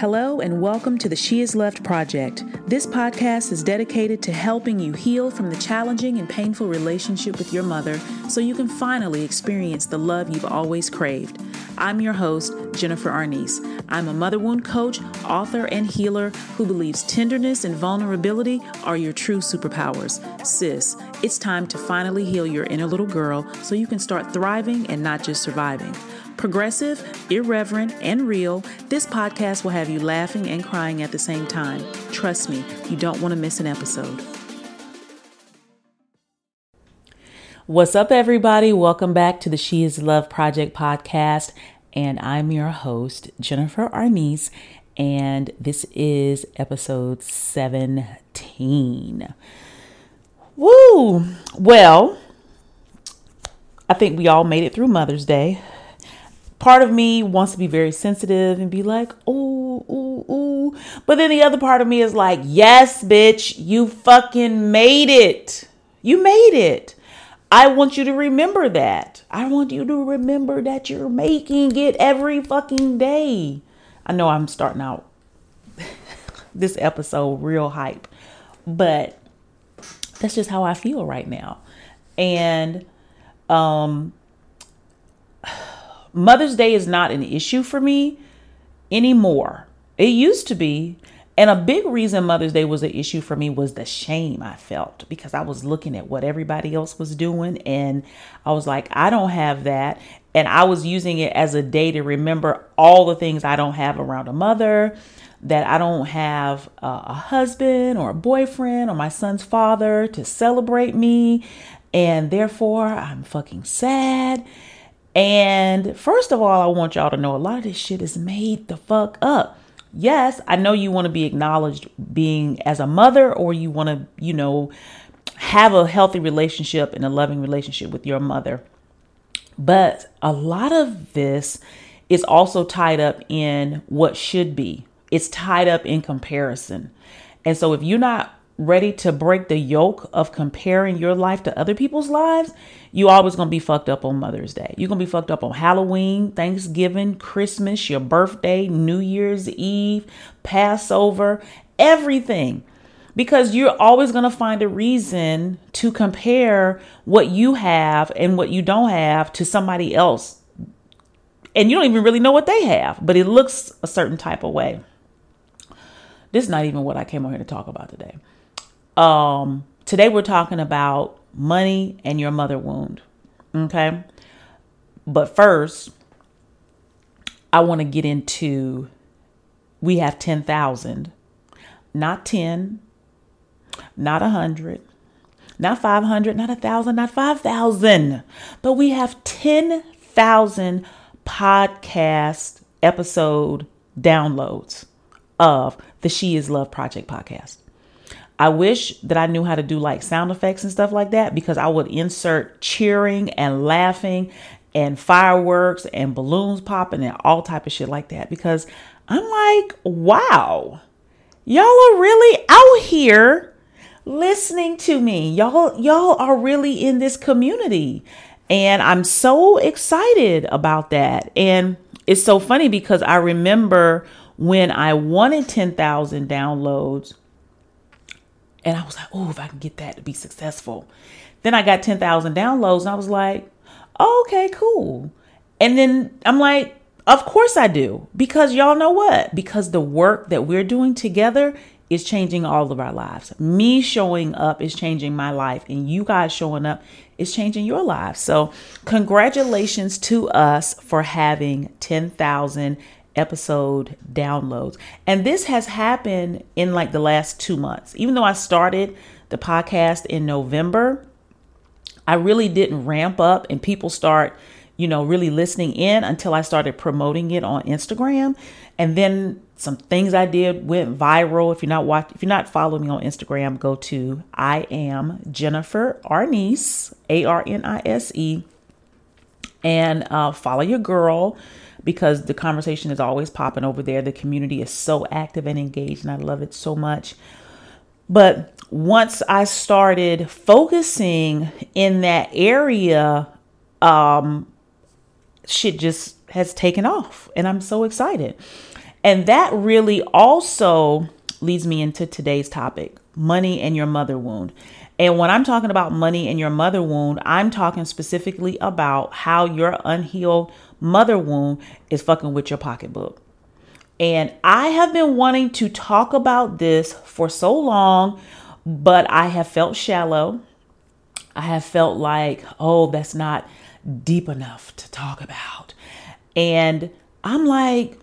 Hello, and welcome to the She Is Loved Project. This podcast is dedicated to helping you heal from the challenging and painful relationship with your mother so you can finally experience the love you've always craved. I'm your host, Jennifer Arnise. I'm a mother wound coach, author, and healer who believes tenderness and vulnerability are your true superpowers. Sis, it's time to finally heal your inner little girl so you can start thriving and not just surviving. Progressive, irreverent, and real, this podcast will have you laughing and crying at the same time. Trust me, you don't want to miss an episode. What's up, everybody? Welcome back to the She Is Love Project podcast. And I'm your host, Jennifer Arnise, and this is episode 17. Woo! Well, I think we all made it through Mother's Day part of me wants to be very sensitive and be like, ooh, ooh, ooh. But then the other part of me is like, yes, bitch, you fucking made it. You made it. I want you to remember that. I want you to remember that you're making it every fucking day. I know I'm starting out this episode real hype, but that's just how I feel right now. And um Mother's Day is not an issue for me anymore. It used to be. And a big reason Mother's Day was an issue for me was the shame I felt because I was looking at what everybody else was doing and I was like, I don't have that. And I was using it as a day to remember all the things I don't have around a mother, that I don't have a, husband or a boyfriend or my son's father to celebrate me. And therefore, I'm fucking sad and first of all, I want y'all to know a lot of this shit is made the fuck up. Yes, I know you want to be acknowledged being as a mother or you want to, you know, have a healthy relationship and a loving relationship with your mother. But a lot of this is also tied up in what should be. It's tied up in comparison. And so if you're not ready to break the yoke of comparing your life to other people's lives, you always gonna be fucked up on Mother's Day. You're gonna be fucked up on Halloween, Thanksgiving, Christmas, your birthday, New Year's Eve, Passover, everything. Because you're always gonna find a reason to compare what you have and what you don't have to somebody else. And you don't even really know what they have, but it looks a certain type of way. This is not even what I came on here to talk about today. Um, today we're talking about money and your mother wound. Okay. But first, I want to get into we have 10,000, not 10, not 100, not 500, not 1,000, not 5,000, but we have 10,000 podcast episode downloads of the She Is Love Project podcast. I wish that I knew how to do like sound effects and stuff like that because I would insert cheering and laughing and fireworks and balloons popping and all type of shit like that because I'm like, wow, y'all are really out here listening to me. Y'all y'all are really in this community. And I'm so excited about that. And it's so funny because I remember when I wanted 10,000 downloads and I was like, oh, if I can get that to be successful. Then I got 10,000 downloads and I was like, oh, okay, cool. And then I'm like, of course I do. Because y'all know what? Because the work that we're doing together is changing all of our lives. Me showing up is changing my life, and you guys showing up is changing your lives. So, congratulations to us for having 10,000 episode downloads. And this has happened in like the last two months. Even though I started the podcast in November, I really didn't ramp up and people start, you know, really listening in until I started promoting it on Instagram. And then some things I did went viral. If you're not watching, if you're not following me on Instagram, go to I am Jennifer Arnise, A R N I S E, and uh, follow your girl because the conversation is always popping over there. The community is so active and engaged, and I love it so much. But once I started focusing in that area, um, shit just has taken off, and I'm so excited. And that really also leads me into today's topic money and your mother wound. And when I'm talking about money and your mother wound, I'm talking specifically about how your unhealed mother wound is fucking with your pocketbook. And I have been wanting to talk about this for so long, but I have felt shallow. I have felt like, oh, that's not deep enough to talk about. And I'm like,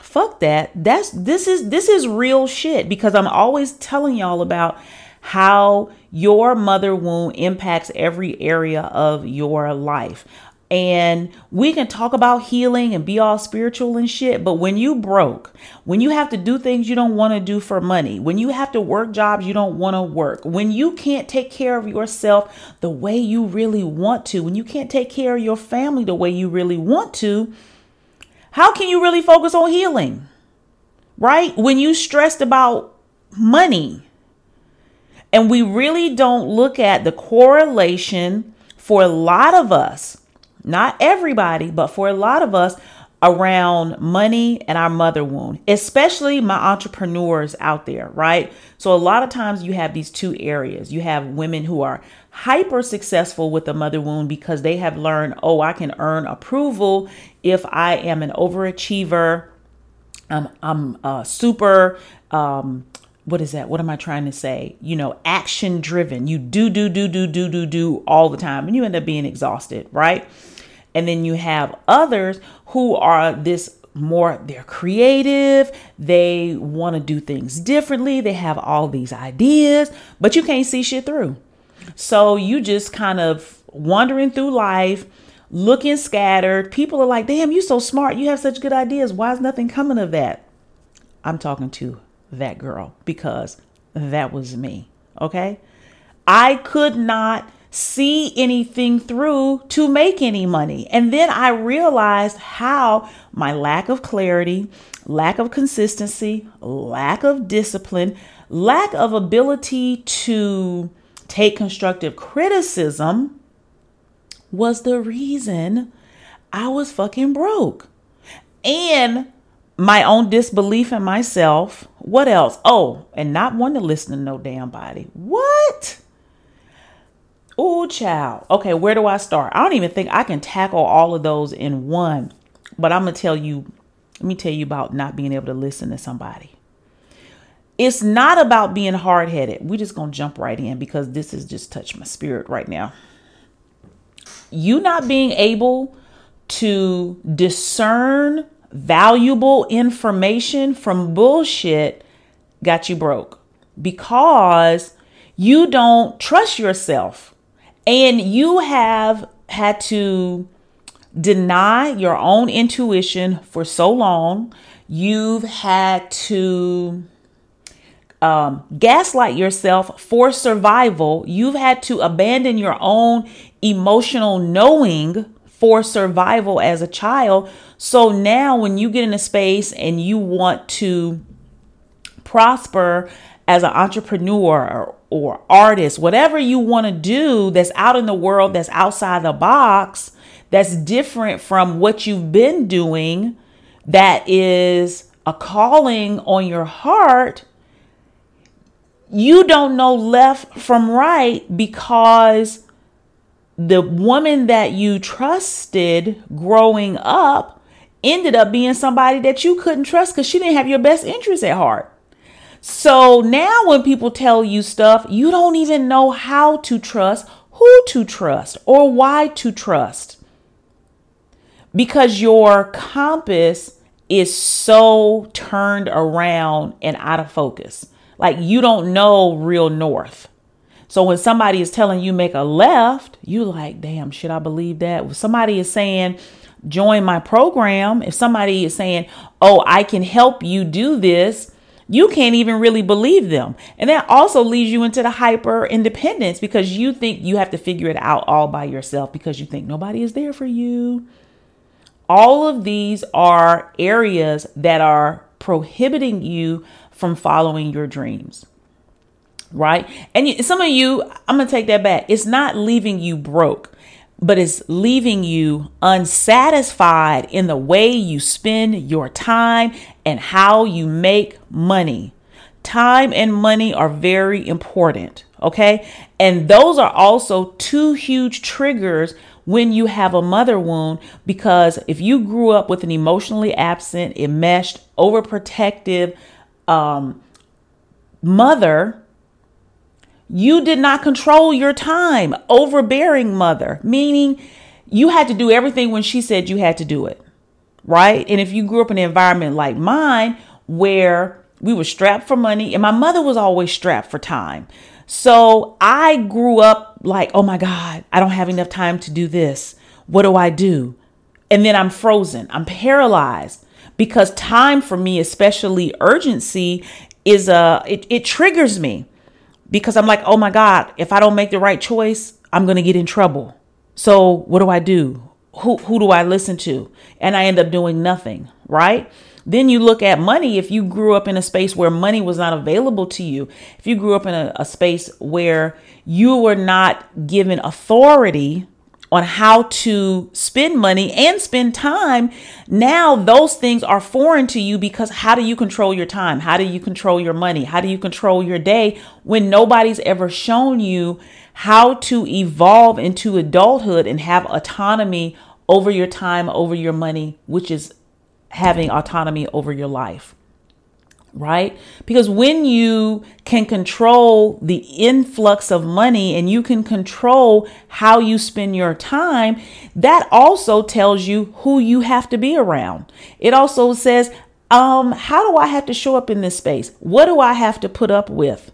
fuck that. That's this is this is real shit because I'm always telling y'all about how your mother wound impacts every area of your life. And we can talk about healing and be all spiritual and shit, but when you broke, when you have to do things you don't want to do for money, when you have to work jobs you don't want to work, when you can't take care of yourself the way you really want to, when you can't take care of your family the way you really want to, how can you really focus on healing? Right? When you stressed about money. And we really don't look at the correlation for a lot of us not everybody, but for a lot of us around money and our mother wound, especially my entrepreneurs out there, right? So, a lot of times you have these two areas. You have women who are hyper successful with the mother wound because they have learned, oh, I can earn approval if I am an overachiever. I'm, I'm uh, super um, what is that? What am I trying to say? You know, action driven. You do, do, do, do, do, do, do all the time, and you end up being exhausted, right? And then you have others who are this more, they're creative, they want to do things differently, they have all these ideas, but you can't see shit through. So you just kind of wandering through life, looking scattered. People are like, damn, you so smart. You have such good ideas. Why is nothing coming of that? I'm talking to that girl because that was me. Okay. I could not see anything through to make any money. And then I realized how my lack of clarity, lack of consistency, lack of discipline, lack of ability to take constructive criticism was the reason I was fucking broke. And my own disbelief in myself. What else? Oh, and not wanting to listen to no damn body. What? Oh, child. Okay, where do I start? I don't even think I can tackle all of those in one. But I'm to tell you, let me tell you about not being able to listen to somebody. It's not about being hard headed. We're just to jump right in because this has just touched my spirit right now. You not being able to discern valuable information from bullshit got you broke because you don't trust yourself and you have had to deny your own intuition for so long. You've had to um, gaslight yourself for survival. You've had to abandon your own emotional knowing for survival as a child. So now, when you get in a space and you want to prosper as an entrepreneur or, artist, whatever you want to do that's out in the world, that's outside the box, that's different from what you've been doing, that is a calling on your heart, you don't know left from right because the woman that you trusted growing up ended up being somebody that you couldn't trust because she didn't have your best interest at heart. So now when people tell you stuff, you don't even know how to trust, who to trust, or why to trust. Because your compass is so turned around and out of focus. Like you don't know real north. So when somebody is telling you make a left, you like, damn, should I believe that? If somebody is saying, join my program, if somebody is saying, oh, I can help you do this, you can't even really believe them. And that also leads you into the hyper independence because you think you have to figure it out all by yourself because you think nobody is there for you. All of these are areas that are prohibiting you from following your dreams. Right? And some of you, I'm going to take that back. It's not leaving you broke. But it's leaving you unsatisfied in the way you spend your time and how you make money. Time and money are very important, okay? And those are also two huge triggers when you have a mother wound because if you grew up with an emotionally absent, enmeshed, overprotective um, mother, you did not control your time. Overbearing mother, meaning you had to do everything when she said you had to do it, right? And if you grew up in an environment like mine where we were strapped for money and my mother was always strapped for time. So I grew up like, oh my God, I don't have enough time to do this. What do I do? And then I'm frozen, I'm paralyzed because time for me, especially urgency, is a, it, it triggers me because I'm like, oh my God, if I don't make the right choice, I'm going to get in trouble. So what do I do? Who, who do I listen to? And I end up doing nothing, right? Then you look at money. If you grew up in a space where money was not available to you, if you grew up in a, a space where you were not given authority on how to spend money and spend time, now those things are foreign to you because how do you control your time? How do you control your money? How do you control your day when nobody's ever shown you how to evolve into adulthood and have autonomy over your time, over your money, which is having autonomy over your life? Right? Because when you can control the influx of money and you can control how you spend your time, that also tells you who you have to be around. It also says, um, how do I have to show up in this space? What do I have to put up with?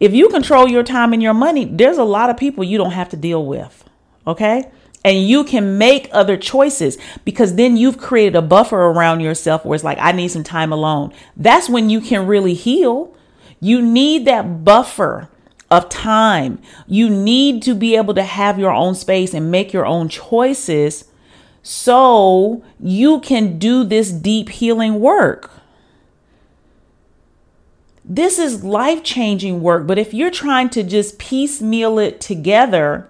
If you control your time and your money, there's a lot of people you don't have to deal with. Okay and you can make other choices because then you've created a buffer around yourself where it's like, I need some time alone. That's when you can really heal. You need that buffer of time. You need to be able to have your own space and make your own choices so you can do this deep healing work. This is life changing work, but if you're trying to just piecemeal it together,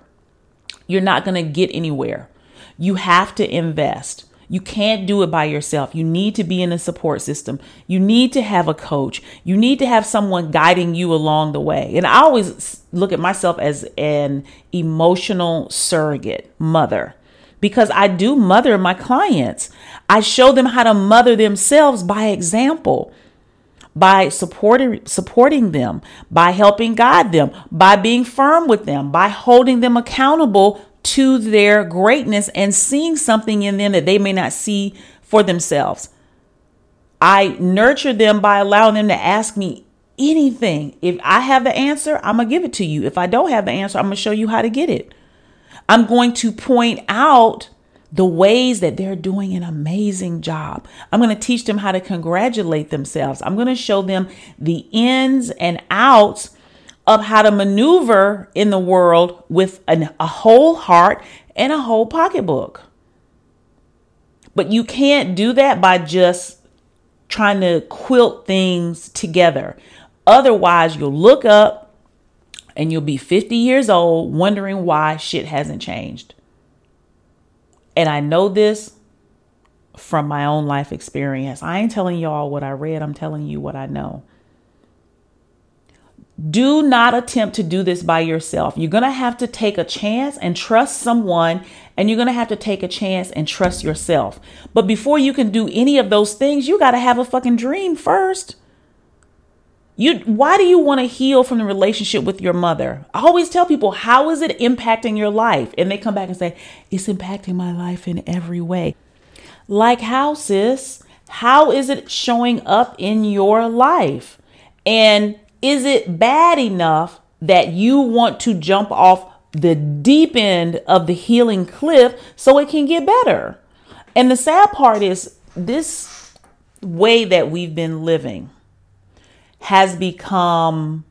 you're not going to get anywhere. You have to invest. You can't do it by yourself. You need to be in a support system. You need to have a coach. You need to have someone guiding you along the way. And I always look at myself as an emotional surrogate mother because I do mother my clients. I show them how to mother themselves by example by supporting supporting them, by helping guide them, by being firm with them, by holding them accountable to their greatness and seeing something in them that they may not see for themselves. I nurture them by allowing them to ask me anything. If I have the answer, I'm going to give it to you. If I don't have the answer, I'm going to show you how to get it. I'm going to point out the ways that they're doing an amazing job. I'm going to teach them how to congratulate themselves. I'm going to show them the ins and outs of how to maneuver in the world with an, a whole heart and a whole pocketbook. But you can't do that by just trying to quilt things together. Otherwise, you'll look up and you'll be 50 years old wondering why shit hasn't changed. And I know this from my own life experience. I ain't telling y'all what I read, I'm telling you what I know. Do not attempt to do this by yourself. You're going to have to take a chance and trust someone, and you're going to have to take a chance and trust yourself. But before you can do any of those things, you got to have a fucking dream first. You why do you want to heal from the relationship with your mother? I always tell people, how is it impacting your life? And they come back and say, it's impacting my life in every way. Like how, sis? How is it showing up in your life? And is it bad enough that you want to jump off the deep end of the healing cliff so it can get better? And the sad part is this way that we've been living has become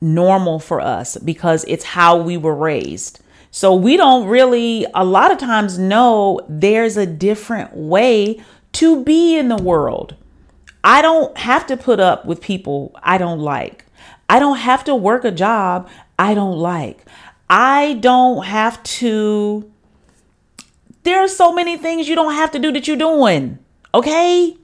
normal for us because it's how we were raised. So we don't really, a lot of times, know there's a different way to be in the world. I don't have to put up with people I don't like. I don't have to work a job I don't like. I don't have to There are so many things you don't have to do that you're doing. Okay?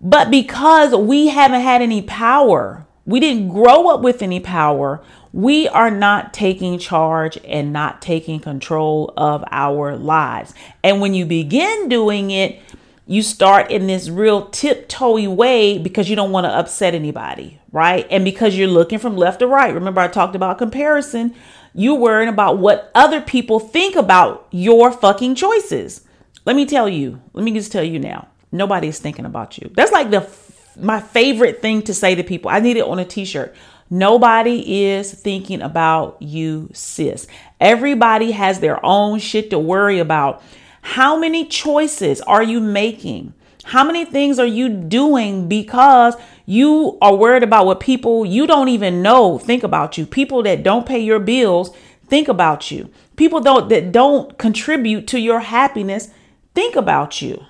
But because we haven't had any power, we didn't grow up with any power, we are not taking charge and not taking control of our lives. And when you begin doing it, you start in this real tiptoey way because you don't want to upset anybody, right? And because you're looking from left to right. Remember, I talked about comparison. You're worrying about what other people think about your fucking choices. Let me tell you, let me just tell you now, nobody's thinking about you. That's like the my favorite thing to say to people. I need it on a t-shirt. Nobody is thinking about you, sis. Everybody has their own shit to worry about. How many choices are you making? How many things are you doing because you are worried about what people you don't even know think about you? People that don't pay your bills think about you. People don't that don't contribute to your happiness think about you.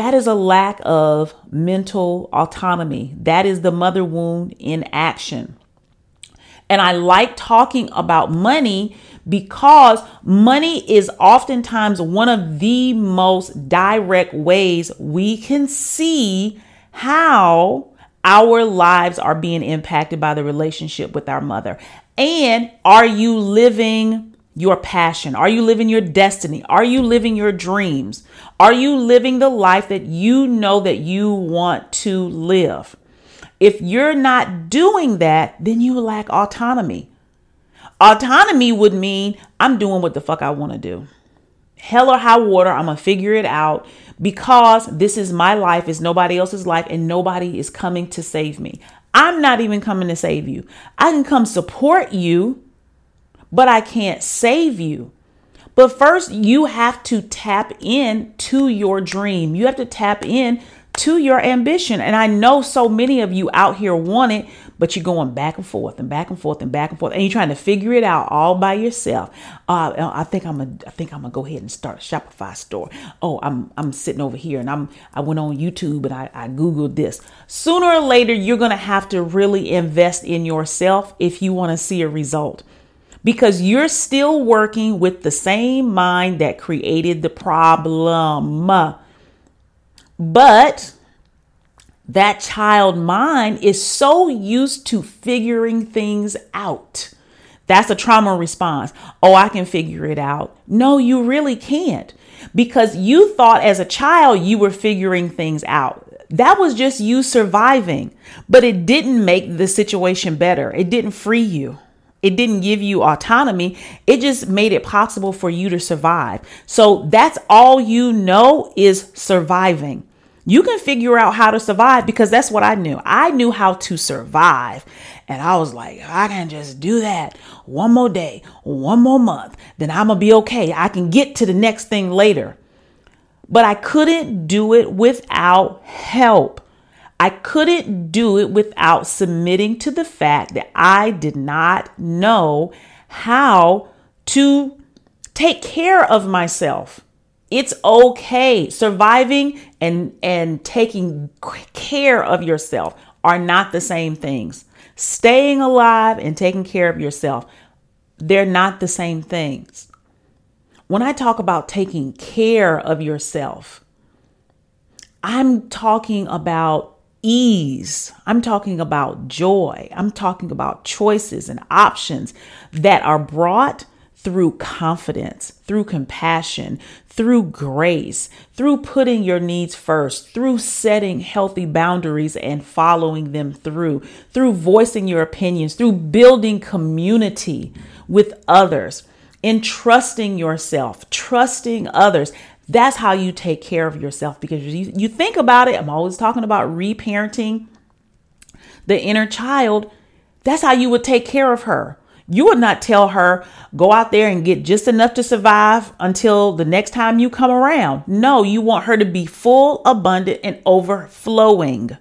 That is a lack of mental autonomy. That is the mother wound in action. And I like talking about money because money is oftentimes one of the most direct ways we can see how our lives are being impacted by the relationship with our mother. And are you living your passion? Are you living your destiny? Are you living your dreams? Are you living the life that you know that you want to live? If you're not doing that, then you lack autonomy. Autonomy would mean I'm doing what the fuck I want to do. Hell or high water, I'm going to figure it out because this is my life, it's nobody else's life, and nobody is coming to save me. I'm not even coming to save you. I can come support you but I can't save you. But first, you have to tap in to your dream. You have to tap in to your ambition. And I know so many of you out here want it, but you're going back and forth and back and forth and back and forth, and you're trying to figure it out all by yourself. Uh, I think I'm gonna, think I'm gonna go ahead and start a Shopify store. Oh, I'm, I'm sitting over here, and I'm, I went on YouTube and I, I googled this. Sooner or later, you're gonna have to really invest in yourself if you want to see a result because you're still working with the same mind that created the problem. But that child mind is so used to figuring things out. That's a trauma response. Oh, I can figure it out. No, you really can't because you thought as a child you were figuring things out. That was just you surviving, but it didn't make the situation better. It didn't free you. It didn't give you autonomy. It just made it possible for you to survive. So that's all you know is surviving. You can figure out how to survive because that's what I knew. I knew how to survive. And I was like, I can just do that one more day, one more month, then I'm going to be okay. I can get to the next thing later. But I couldn't do it without help. I couldn't do it without submitting to the fact that I did not know how to take care of myself. It's okay. Surviving and and taking care of yourself are not the same things. Staying alive and taking care of yourself, they're not the same things. When I talk about taking care of yourself, I'm talking about ease. I'm talking about joy. I'm talking about choices and options that are brought through confidence, through compassion, through grace, through putting your needs first, through setting healthy boundaries and following them through, through voicing your opinions, through building community with others, in trusting yourself, trusting others. That's how you take care of yourself because you, you think about it. I'm always talking about reparenting the inner child. That's how you would take care of her. You would not tell her, go out there and get just enough to survive until the next time you come around. No, you want her to be full, abundant, and overflowing.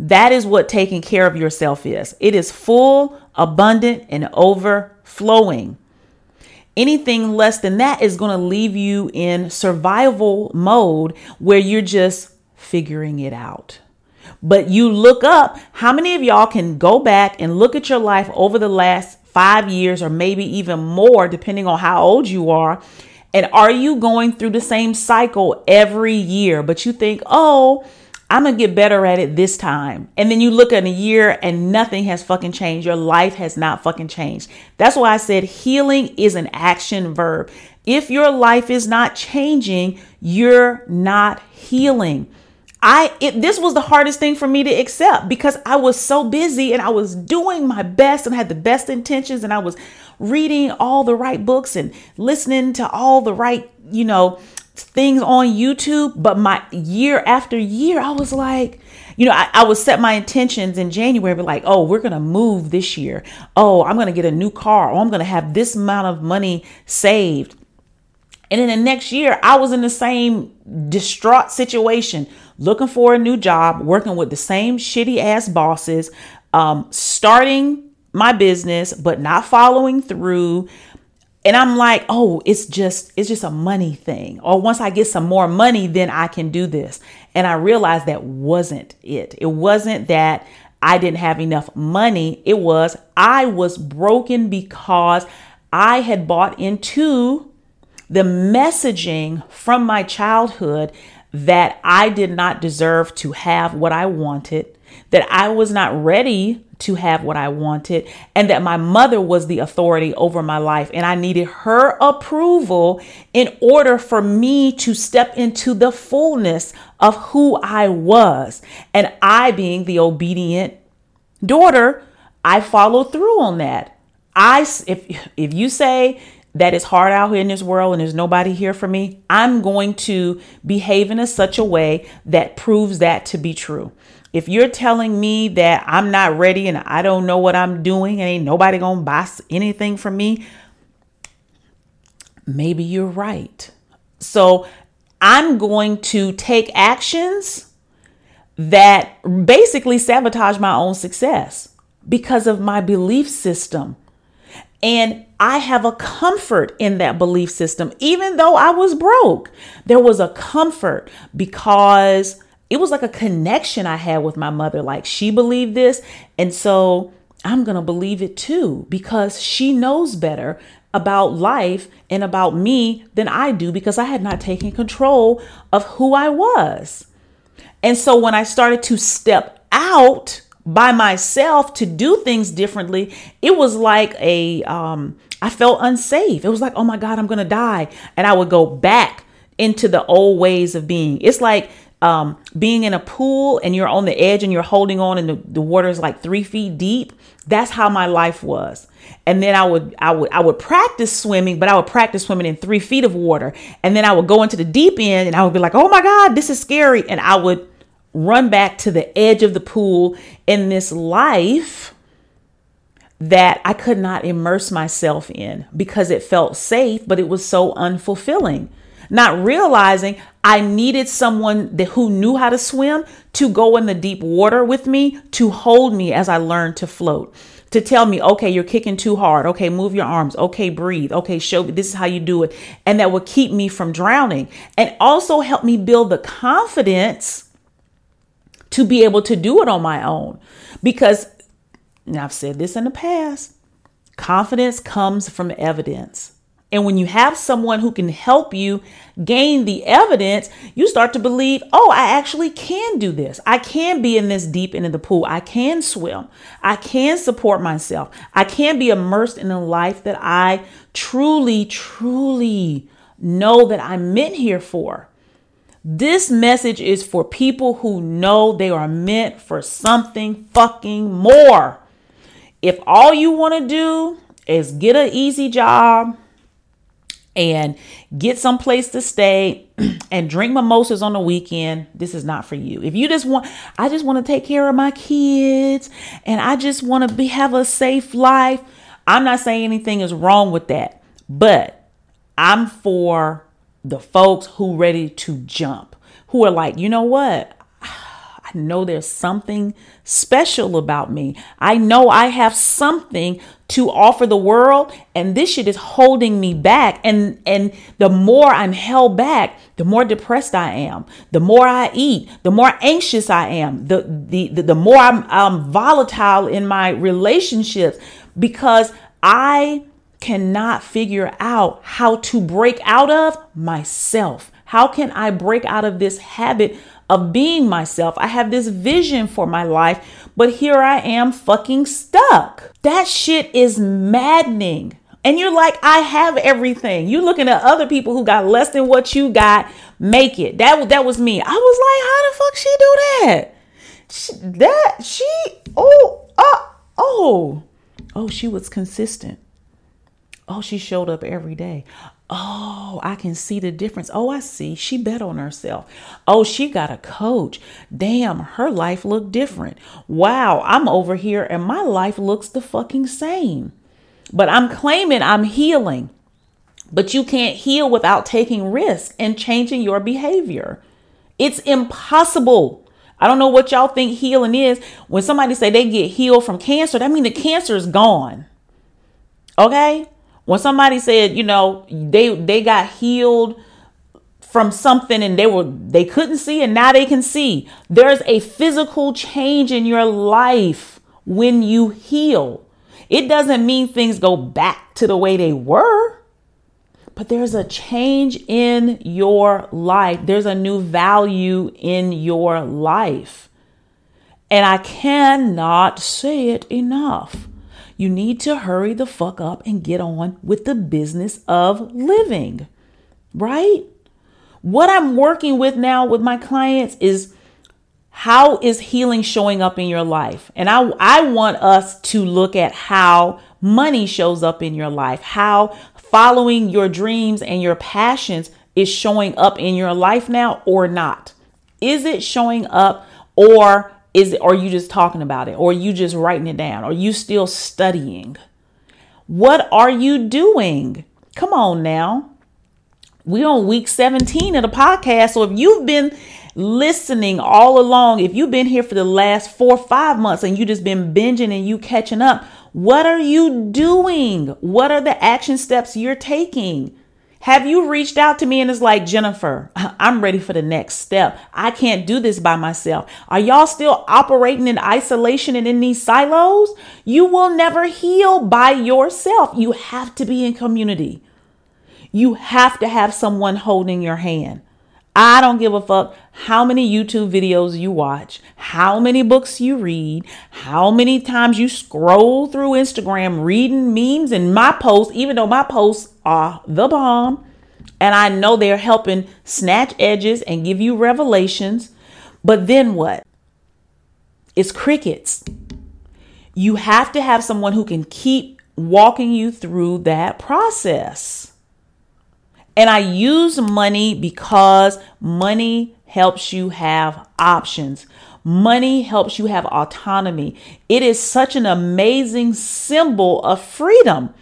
That is what taking care of yourself is. It is full, abundant, and overflowing. Anything less than that is going to leave you in survival mode where you're just figuring it out. But you look up, how many of y'all can go back and look at your life over the last five years, or maybe even more, depending on how old you are. And are you going through the same cycle every year? But you think, oh, I'm gonna get better at it this time. And then you look at a year and nothing has fucking changed. Your life has not fucking changed. That's why I said healing is an action verb. If your life is not changing, you're not healing. I it, this was the hardest thing for me to accept because I was so busy and I was doing my best and had the best intentions and I was reading all the right books and listening to all the right, you know, things on YouTube. But my year after year, I was like, you know, I, I would set my intentions in January, but like, oh, we're gonna move this year. Oh, I'm gonna get a new car. Oh, I'm gonna have this amount of money saved. And then the next year, I was in the same distraught situation, looking for a new job, working with the same shitty ass bosses, um, starting my business, but not following through. And I'm like, oh, it's just, it's just a money thing. Or once I get some more money, then I can do this. And I realized that wasn't it. It wasn't that I didn't have enough money. It was I was broken because I had bought into the messaging from my childhood that I did not deserve to have what I wanted, that I was not ready to have what I wanted, and that my mother was the authority over my life. And I needed her approval in order for me to step into the fullness of who I was. And I, being the obedient daughter, I followed through on that. I, if, if you say that it's hard out here in this world and there's nobody here for me, I'm going to behave in a such a way that proves that to be true. If you're telling me that I'm not ready and I don't know what I'm doing and ain't nobody gonna buy anything from me, maybe you're right. So I'm going to take actions that basically sabotage my own success because of my belief system. And I have a comfort in that belief system, even though I was broke. There was a comfort because it was like a connection I had with my mother. Like she believed this. And so I'm going to believe it too because she knows better about life and about me than I do because I had not taken control of who I was. And so when I started to step out by myself to do things differently, it was like a, um, I felt unsafe. It was like, oh my God, I'm going to die. And I would go back into the old ways of being. It's like um, being in a pool and you're on the edge and you're holding on and the, the water is like three feet deep. That's how my life was. And then I would, I would, I would practice swimming, but I would practice swimming in three feet of water. And then I would go into the deep end and I would be like, oh my God, this is scary. And I would run back to the edge of the pool in this life that I could not immerse myself in because it felt safe, but it was so unfulfilling. Not realizing I needed someone that, who knew how to swim to go in the deep water with me, to hold me as I learned to float, to tell me, okay, you're kicking too hard. Okay, move your arms. Okay, breathe. Okay, show me this is how you do it. And that would keep me from drowning and also help me build the confidence to be able to do it on my own. Because, I've said this in the past, confidence comes from evidence. And when you have someone who can help you gain the evidence, you start to believe, oh, I actually can do this. I can be in this deep of the pool. I can swim. I can support myself. I can be immersed in a life that I truly, truly know that I'm meant here for. This message is for people who know they are meant for something fucking more. If all you want to do is get an easy job and get some place to stay and drink mimosas on the weekend, this is not for you. If you just want, I just want to take care of my kids and I just want to be have a safe life. I'm not saying anything is wrong with that, but I'm for the folks who ready to jump, who are like, you know what? Know there's something special about me. I know I have something to offer the world and this shit is holding me back and and the more I'm held back, the more depressed I am. The more I eat, the more anxious I am. The the the, the more I'm, I'm volatile in my relationships because I cannot figure out how to break out of myself. How can I break out of this habit of being myself? I have this vision for my life, but here I am fucking stuck. That shit is maddening. And you're like, I have everything. You're looking at other people who got less than what you got, make it. That that was me. I was like, how the fuck she do that? She, that she oh uh, oh oh she was consistent. Oh, she showed up every day. Oh, I can see the difference. Oh, I see. She bet on herself. Oh, she got a coach. Damn, her life looked different. Wow, I'm over here and my life looks the fucking same. But I'm claiming I'm healing. But you can't heal without taking risk and changing your behavior. It's impossible. I don't know what y'all think healing is. When somebody say they get healed from cancer, that means the cancer is gone. Okay? When somebody said, you know, they they got healed from something and they were they couldn't see and now they can see. There's a physical change in your life when you heal. It doesn't mean things go back to the way they were, but there's a change in your life. There's a new value in your life. And I cannot say it enough. You need to hurry the fuck up and get on with the business of living, right? What I'm working with now with my clients is how is healing showing up in your life? And I, I want us to look at how money shows up in your life, how following your dreams and your passions is showing up in your life now or not. Is it showing up or is are you just talking about it? Or you just writing it down? Are you still studying? What are you doing? Come on now. We're on week 17 of the podcast. So if you've been listening all along, if you've been here for the last four or five months and you just been binging and you catching up, what are you doing? What are the action steps you're taking? Have you reached out to me and it's like, Jennifer, I'm ready for the next step. I can't do this by myself. Are y'all still operating in isolation and in these silos? You will never heal by yourself. You have to be in community. You have to have someone holding your hand. I don't give a fuck how many YouTube videos you watch, how many books you read, how many times you scroll through Instagram reading memes and my posts, even though my posts are the bomb. And I know they're helping snatch edges and give you revelations. But then what? It's crickets. You have to have someone who can keep walking you through that process. And I use money because money helps you have options. Money helps you have autonomy. It is such an amazing symbol of freedom.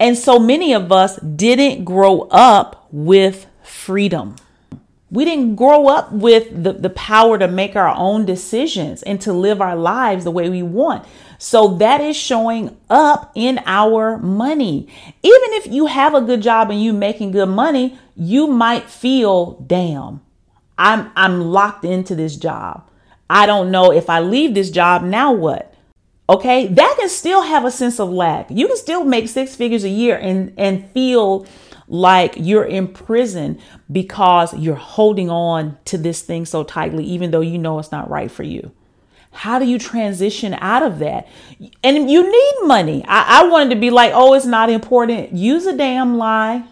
And so many of us didn't grow up with freedom. We didn't grow up with the, the power to make our own decisions and to live our lives the way we want. So that is showing up in our money. Even if you have a good job and you're making good money, you might feel, damn, I'm I'm locked into this job. I don't know if I leave this job, now what? Okay, that can still have a sense of lack. You can still make six figures a year and and feel like you're in prison because you're holding on to this thing so tightly, even though you know it's not right for you. How do you transition out of that? And you need money. I, I wanted to be like, oh, it's not important. Use a damn lie.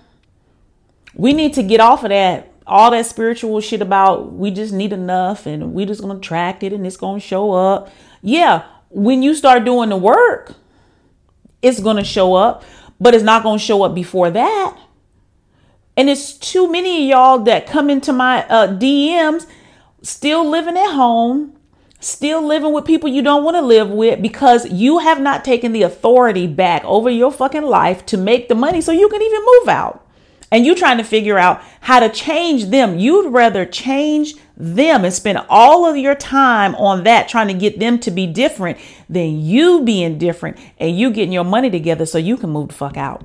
We need to get off of that. All that spiritual shit about we just need enough and we just gonna attract it and it's gonna show up. Yeah, when you start doing the work, it's gonna show up, but it's not gonna show up before that. And it's too many of y'all that come into my uh, DMs still living at home, still living with people you don't want to live with because you have not taken the authority back over your fucking life to make the money so you can even move out. And you trying to figure out how to change them. You'd rather change them and spend all of your time on that trying to get them to be different than you being different and you getting your money together so you can move the fuck out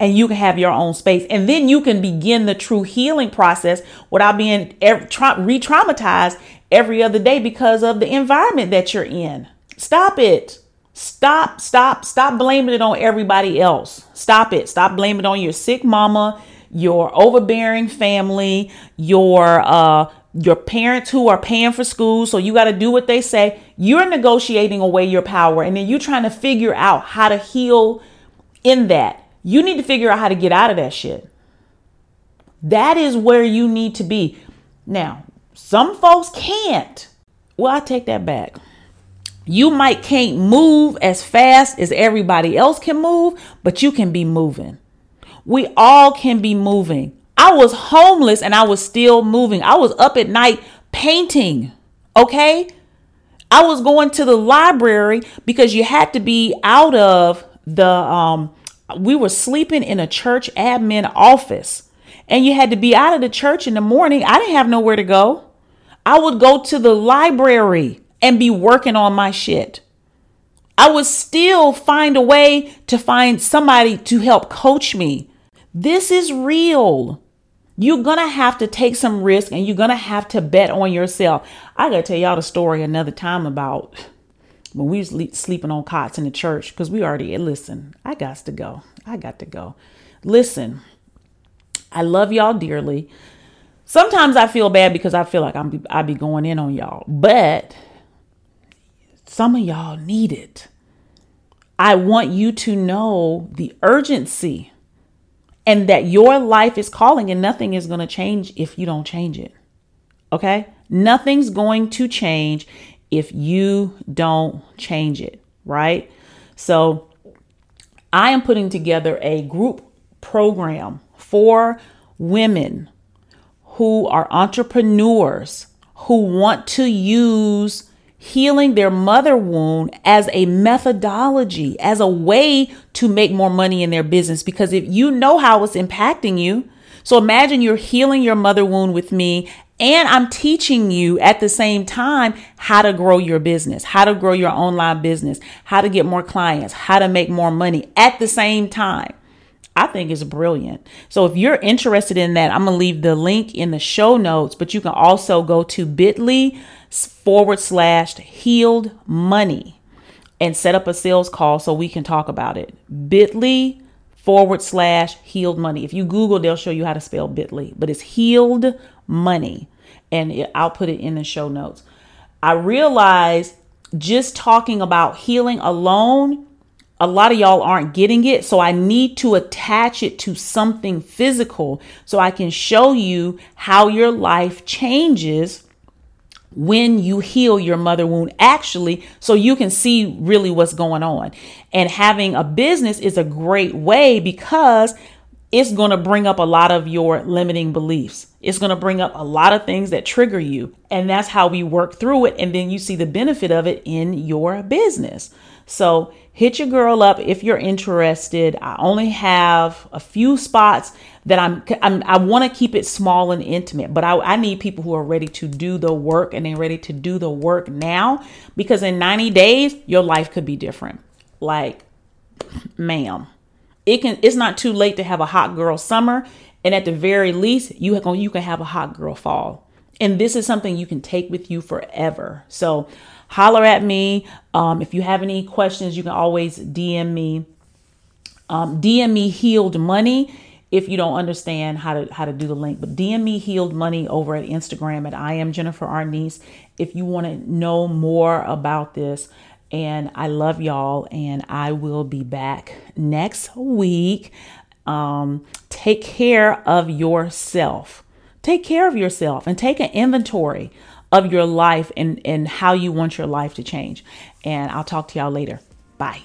and you can have your own space. And then you can begin the true healing process without being re traumatized every other day because of the environment that you're in. Stop it. Stop, stop, stop blaming it on everybody else. Stop it. Stop blaming it on your sick mama, your overbearing family, your uh your parents who are paying for school, so you got to do what they say. You're negotiating away your power and then you're trying to figure out how to heal in that. You need to figure out how to get out of that shit. That is where you need to be. Now, some folks can't. Well, I take that back. You might can't move as fast as everybody else can move, but you can be moving. We all can be moving. I was homeless and I was still moving. I was up at night painting. Okay? I was going to the library because you had to be out of the um we were sleeping in a church admin office and you had to be out of the church in the morning. I didn't have nowhere to go. I would go to the library and be working on my shit. I would still find a way to find somebody to help coach me. This is real. You're going to have to take some risk and you're going to have to bet on yourself. I got to tell y'all the story another time about when we was sleeping on cots in the church because we already, eh, listen, I got to go. I got to go. Listen, I love y'all dearly. Sometimes I feel bad because I feel like I'm I be going in on y'all, but some of y'all need it. I want you to know the urgency and that your life is calling and nothing is going to change if you don't change it. Okay? Nothing's going to change if you don't change it, right? So I am putting together a group program for women who are entrepreneurs who want to use healing their mother wound as a methodology, as a way to make more money in their business. Because if you know how it's impacting you, so imagine you're healing your mother wound with me, and I'm teaching you at the same time how to grow your business, how to grow your online business, how to get more clients, how to make more money at the same time. I think is brilliant. So if you're interested in that, I'm going to leave the link in the show notes, but you can also go to bit.ly forward slash healed money and set up a sales call so we can talk about it. bit.ly forward slash healed money. If you Google, they'll show you how to spell bit.ly, but it's healed money. And I'll put it in the show notes. I realize just talking about healing alone a lot of y'all aren't getting it. So I need to attach it to something physical so I can show you how your life changes when you heal your mother wound actually so you can see really what's going on. And having a business is a great way because it's going to bring up a lot of your limiting beliefs. It's going to bring up a lot of things that trigger you. And that's how we work through it. And then you see the benefit of it in your business. So hit your girl up if you're interested. I only have a few spots that I'm, I'm i want to keep it small and intimate, but I, I need people who are ready to do the work and they're ready to do the work now because in 90 days, your life could be different. Like, ma'am it can it's not too late to have a hot girl summer and at the very least you can you can have a hot girl fall. And this is something you can take with you forever. So holler at me. Um, if you have any questions you can always dm me. Um, dm me healed money if you don't understand how to how to do the link but dm me healed money over at instagram at i am jennifer arnise if you want to know more about this and I love y'all, and I will be back next week. Um, take care of yourself. Take care of yourself and take an inventory of your life and, and how you want your life to change. And I'll talk to y'all later. Bye.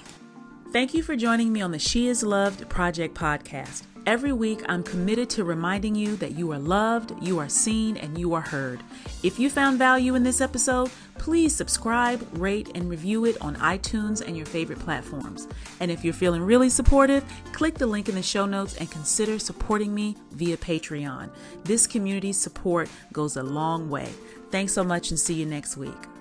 Thank you for joining me on the She Is Loved Project podcast. Every week, I'm committed to reminding you that you are loved, you are seen, and you are heard. If you found value in this episode, please subscribe, rate, and review it on iTunes and your favorite platforms. And if you're feeling really supportive, click the link in the show notes and consider supporting me via Patreon. This community support goes a long way. Thanks so much and see you next week.